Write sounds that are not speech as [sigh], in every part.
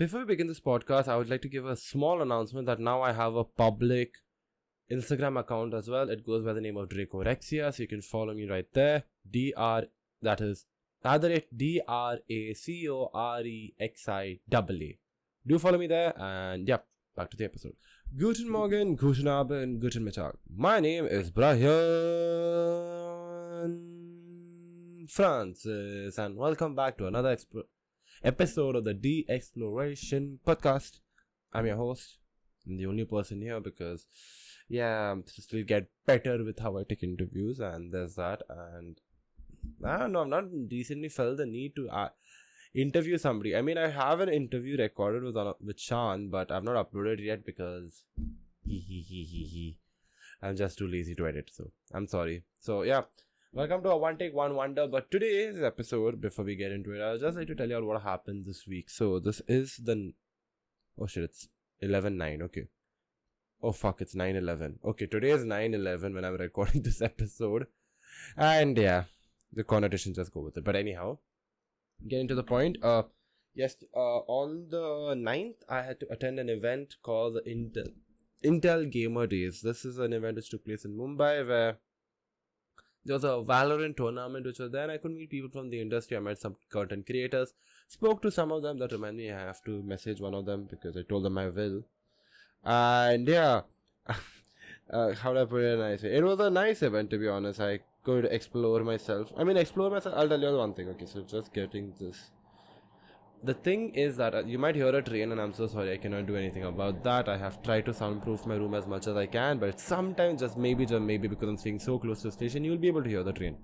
Before we begin this podcast, I would like to give a small announcement that now I have a public Instagram account as well. It goes by the name of Dracorexia, so you can follow me right there. Dr. That is at the rate D R A C O R E X I double Do follow me there, and yeah, back to the episode. Guten Morgen, Guten Abend, Guten Mittag. My name is Brian Francis, and welcome back to another exp- episode of the Di-Exploration Podcast. I'm your host. I'm the only person here because, yeah, I'm still get better with how I take interviews, and there's that. And I don't know, I've not recently felt the need to uh, interview somebody. I mean, I have an interview recorded with uh, with Sean, but I've not uploaded yet because he he he he he. I'm just too lazy to edit, so I'm sorry. So yeah. Welcome to a one take one wonder. But today's episode, before we get into it, I'll just like to tell you all what happened this week. So this is the oh shit, it's eleven nine. Okay. Oh fuck, it's nine eleven. Okay, today is nine eleven when I'm recording [laughs] this episode, and yeah, the connotations just go with it. But anyhow, getting to the point. Uh, yes. Uh, on the 9th, I had to attend an event called the Intel Intel Gamer Days. This is an event which took place in Mumbai where there was a Valorant tournament which was there, I could meet people from the industry. I met some content creators, spoke to some of them. That remind me, I have to message one of them because I told them I will. And yeah, [laughs] uh, how do I put it nicely? It was a nice event to be honest. I could explore myself. I mean, explore myself. I'll tell you one thing. Okay, so just getting this. The thing is that uh, you might hear a train, and I'm so sorry I cannot do anything about that. I have tried to soundproof my room as much as I can, but sometimes, just maybe, just maybe, because I'm staying so close to the station, you'll be able to hear the train.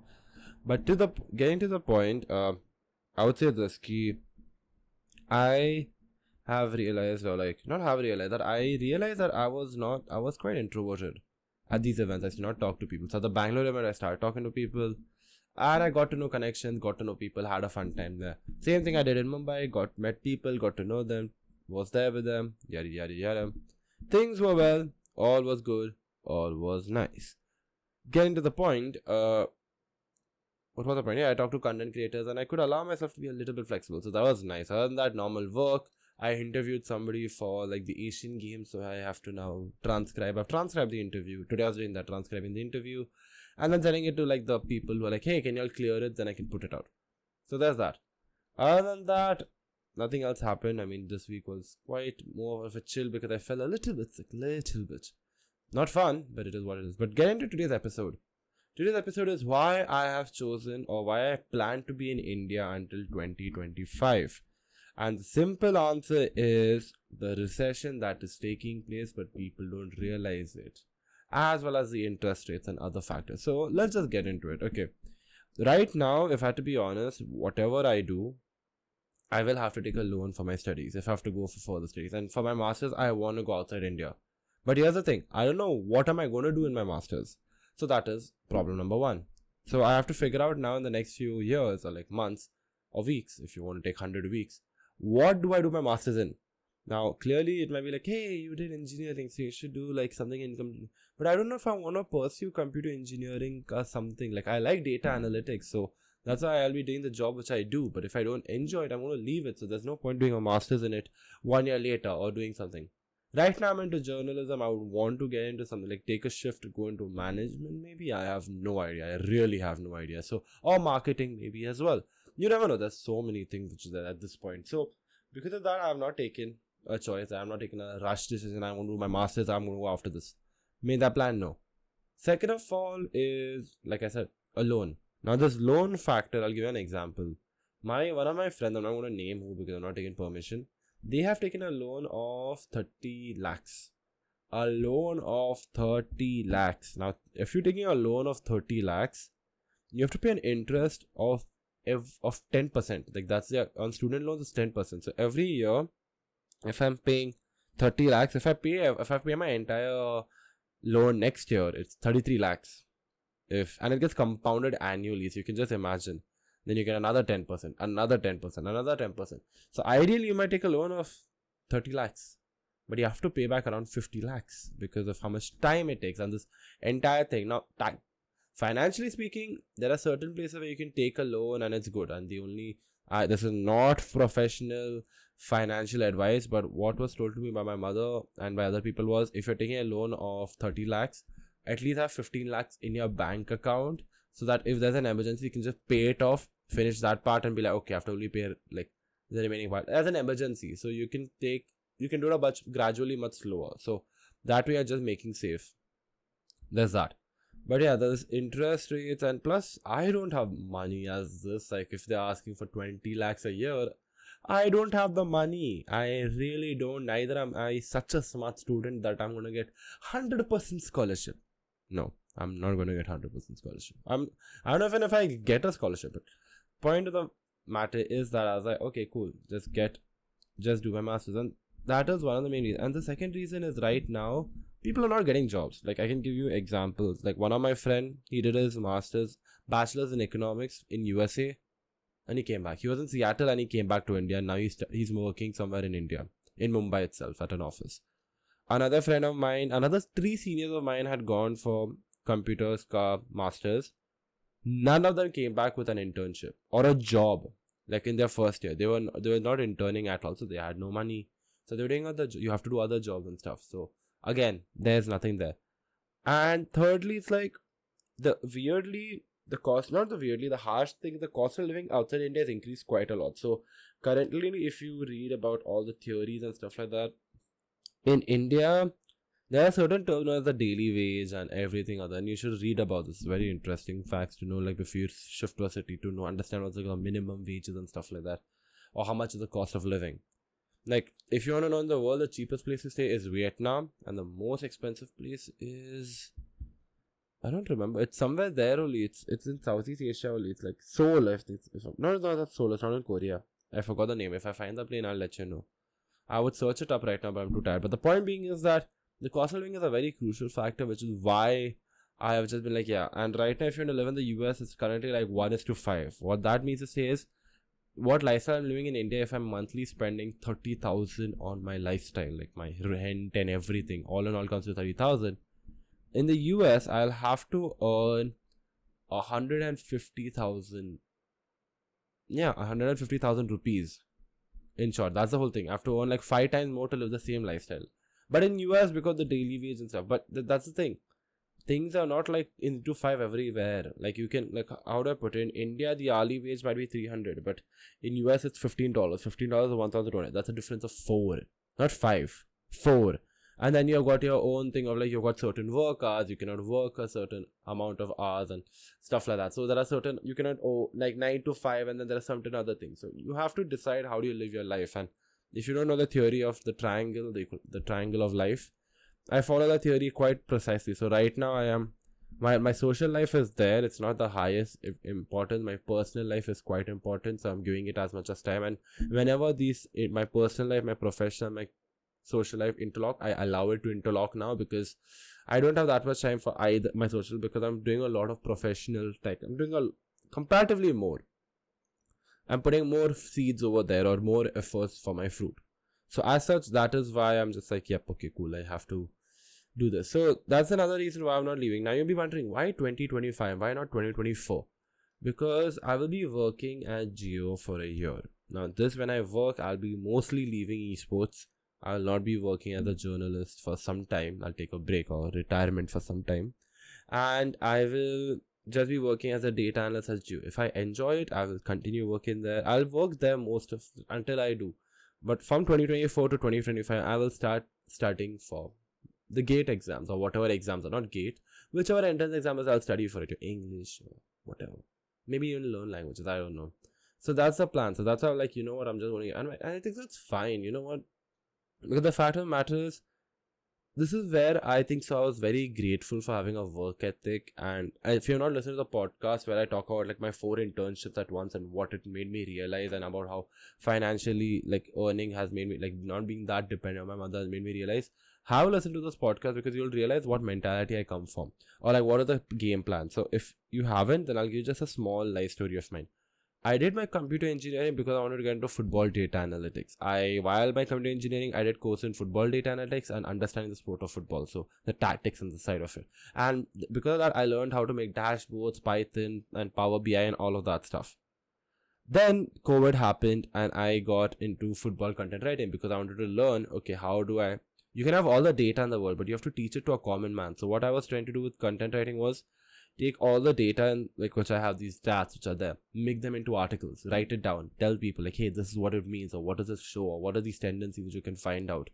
But to the getting to the point, uh, I would say this key. I have realized, or like not have realized that I realized that I was not, I was quite introverted at these events. I to not talk to people. So at the Bangalore event, I started talking to people, and I got to know connections, got to know people, had a fun time there. Same thing I did in Mumbai. Got met people, got to know them, was there with them, yada yada yada. Things were well, all was good, all was nice. Getting to the point, uh, what was the point? Yeah, I talked to content creators and I could allow myself to be a little bit flexible. So that was nice. Other than that, normal work. I interviewed somebody for like the Asian Games, so I have to now transcribe. I've transcribed the interview. Today I was doing that, transcribing the interview, and then sending it to like the people who are like, "Hey, can you all clear it?" Then I can put it out. So there's that. Other than that, nothing else happened. I mean, this week was quite more of a chill because I felt a little bit sick, little bit. Not fun, but it is what it is. But get into today's episode. Today's episode is why I have chosen or why I plan to be in India until 2025. And the simple answer is the recession that is taking place, but people don't realize it, as well as the interest rates and other factors. So let's just get into it. Okay. Right now, if I had to be honest, whatever I do, I will have to take a loan for my studies if I have to go for further studies. And for my masters, I want to go outside India. But here's the thing I don't know what am I going to do in my masters. So that is problem number one. So I have to figure out now in the next few years or like months or weeks, if you want to take 100 weeks, what do I do my master's in? Now, clearly, it might be like, hey, you did engineering, so you should do like something in. Com-. But I don't know if I want to pursue computer engineering or something. Like, I like data hmm. analytics, so that's why I'll be doing the job which I do. But if I don't enjoy it, I'm going to leave it. So there's no point doing a master's in it one year later or doing something. Right now, I'm into journalism. I would want to get into something like take a shift to go into management. Maybe I have no idea. I really have no idea. So, or marketing, maybe as well you never know. There's so many things which is there at this point. So because of that, I have not taken Oh, a choice. I'm not taking a rush decision. I'm going to do my masters. I'm going to go after this. Made that plan? No. Second of all is like I said, a loan. Now this loan factor, I'll give you an example. My one of my friends, I'm not going to name who because I'm not taking permission. They have taken a loan of 30 lakhs. A loan of 30 lakhs. Now, if you're taking a loan of 30 lakhs, you have to pay an interest of of 10% like that's the on student loans is 10% so every year if i'm paying 30 lakhs if i pay if i pay my entire loan next year it's 33 lakhs. If and it gets compounded annually so you can just imagine. Then you get another 10% another 10% another 10% so ideally you might take a loan of 30 lakhs but you have to pay back around 50 lakhs because of how much time it takes and this entire thing. Now time financially speaking, there are certain places where you can take a loan and it's good. And the only uh, this is not professional financial advice, but what was told to me by my mother and by other people was if you're taking a loan of 30 lakhs, at least have 15 lakhs in your bank account so that if there's an emergency, you can just pay it off, finish that part, and be like, okay, I have to only pay like the remaining part as an emergency. So you can take, you can do it much gradually, much slower. So that way, you're just making safe. There's that. But yeah, there's interest rates, and plus, I don't have money as this. Like, if they're asking for 20 lakhs a year, I don't have the money. I really don't. Neither am I such a smart student that I'm gonna get 100% scholarship. No, I'm not gonna get 100% scholarship. I'm I don't know even if I get a scholarship. But point of the matter is that I was like, okay, cool, just get, just do my masters, and that is one of the main reasons. And the second reason is right now people are not getting jobs. Like I can give you examples. Like one of my friend, he did his masters, bachelor's in economics in USA and he came back. He was in Seattle and he came back to India. And now he's he's working somewhere in India, in Mumbai itself, at an office. Another friend of mine, another three seniors of mine had gone for computers, car masters. None of them came back with an internship or a job. Like in their first year, they were they were not interning at all, so they had no money. So they were doing other. You have to do other jobs and stuff. So again, there's nothing there. And thirdly, it's like the weirdly the cost not the weirdly the harsh thing the cost of living outside india has increased quite a lot. So currently if you read about all the theories and stuff like that in india there are certain terms known as the daily wage and everything other and you should read about this. Very interesting facts to know like before you shift to a city to know understand what's like the minimum wages and stuff like that or how much is the cost of living. Like if you want to know in the world the cheapest place to stay is vietnam and the most expensive place is I don't remember. It's somewhere there only. It's it's in Southeast Asia only. It's like Seoul. If it's if no, no, that's Seoul. It's not in Korea. I forgot the name. If I find the plane, I'll let you know. I would search it up right now, but I'm too tired. But the point being is that the cost of living is a very crucial factor, which is why I have just been like, yeah. And right now, if you're going to live in the US, it's currently like one is to five. What that means to say is, what lifestyle I'm living in India, if I'm monthly spending thirty thousand on my lifestyle, like my rent and everything, all in all comes to thirty thousand in the US, I'll have to earn a hundred and fifty thousand. Yeah, a hundred and fifty thousand rupees. In short, that's the whole thing. I have to earn like five times more to live the same lifestyle. But in US, because the daily wage and stuff. But th- that's the thing. Things are not like into five everywhere. Like you can like how do I put it? In India, the hourly wage might be three hundred, but in US it's fifteen dollars. Fifteen dollars or one thousand dollars. That's a difference of four, not five. Four and then you've got your own thing of like you've got certain work hours you cannot work a certain amount of hours and stuff like that. So there are certain you cannot oh like 9 to 5 and then there are certain other things. So you have to decide how do you live your life. And if you don't know the theory of the triangle the, the triangle of life i follow the theory quite precisely. So right now i am my my social life is there. It's not the highest importance. My personal life is quite important. So i'm giving it as much as time. And whenever these eh, my personal life my professional my social life interlock i allow it to interlock now because i don't have that much time for either my social because i'm doing a lot of professional tech. I'm doing a comparatively more. I'm putting more seeds over there or more efforts for my fruit. So as such that is why i'm just like yep okay cool i have to do this. So that's another reason why i'm not leaving. Now you'll be wondering why 2025 why not 2024 because i will be working at Jio for a year. Now this when i work i'll be mostly leaving esports I'll not be working as a journalist for some time. I'll take a break or retirement for some time. And I will just be working as a data analyst as Jio. If I enjoy it, I will continue working there. I'll work there most of until I do. But from 2024 to 2025, I will start studying for the gate exams or whatever exams are not gate, whichever entrance exams I'll study for it, English or whatever. Maybe even learn languages, I don't know. So that's the plan. So that's how like you know what I'm just going to, and I think that's fine. You know what? Because the fact of the matter is this is where I think so. I was very grateful for having a work ethic. And if you're not listening to the podcast where I talk about like my four internships at once and what it made me realize, and about how financially like earning has made me like not being that dependent on my mother has made me realize, have a listen to this podcast because you'll realize what mentality I come from or like what are the game plans. So if you haven't, then I'll give you just a small life story of mine. I did my computer engineering because I wanted to get into football data analytics. I while my computer engineering, I did course in football data analytics and understanding the sport of football, so the tactics and the side of it. And because of that, I learned how to make dashboards, Python, and Power BI, and all of that stuff. then COVID happened and I got into football content writing because I wanted to learn okay, how do I you can have all the data in the world, but you have to teach it to a common man. So what I was trying to do with content writing was take all the data and like which I have these stats which are there, make them into articles, write it down, tell people like, hey, this is what it means, or what does this show, or what are these tendencies which you can find out.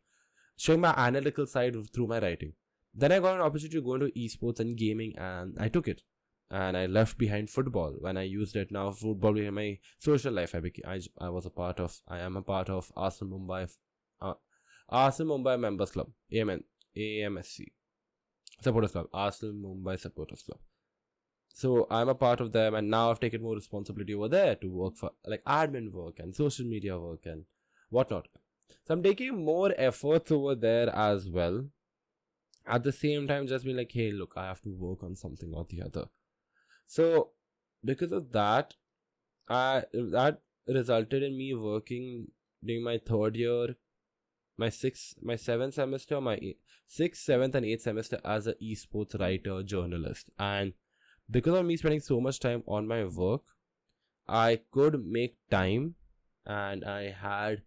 Showing my analytical side through my writing. Then I got an opportunity to go into esports and gaming, and I took it. And I left behind football when I used it. Now football became my social life. I became, I, I was a part of. I am a part of Arsenal Mumbai, uh, Arsenal Mumbai Members Club, AMN, AMSC, Supporters Club, Arsenal Mumbai Supporters Club so i'm a part of them and now i've taken more responsibility over there to work for like admin work and social media work and whatnot. So i'm taking more efforts over there as well. At the same time just be like hey look i have to work on something or the other. So because of that i that resulted in me working during my third year my sixth my seventh semester my sixth seventh and eighth semester as a esports writer journalist. And because of me spending so much time on my work, I could make time and I had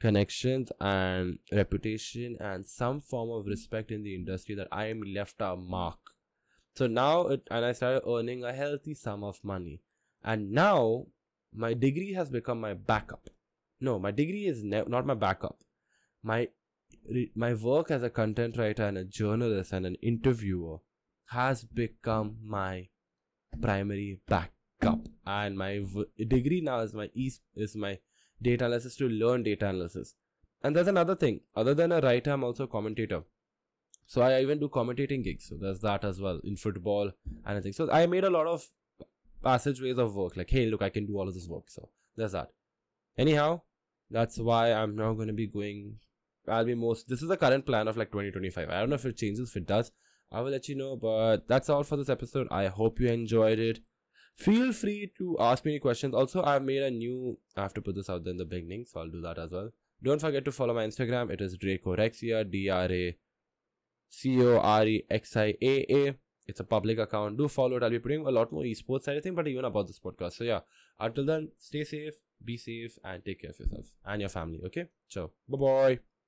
connections and reputation and some form of respect in the industry that I am left a mark. So now it and I started earning a healthy sum of money. And now my degree has become my backup. No, my degree is ne- not my backup. My my work as a content writer and a journalist and an interviewer has become my primary backup and my v- degree now is my e- is my data analysis to learn data analysis. And there's another thing. Other than a writer i'm also a commentator. So i even do commentating gigs. So there's that as well in football and I think so i made a lot of passageways of work. Like hey look i can do all of this work. So there's that. Anyhow that's why i'm now going to be going i'll be most this is the current plan of like 2025 i don't know if it changes if it does I will let you know. But that's all for this episode. I hope you enjoyed it. Feel free to ask me any questions. Also, I've made a new. I have to put this out there in the beginning, so I'll do that as well. Don't forget to follow my Instagram. It is Dracorexia, D R A C O R E X I A A. It's a public account. Do follow it. I'll be putting a lot more esports side of but even about this podcast. So yeah. Until then, stay safe, be safe, and take care of yourself and your family. Okay. So bye bye.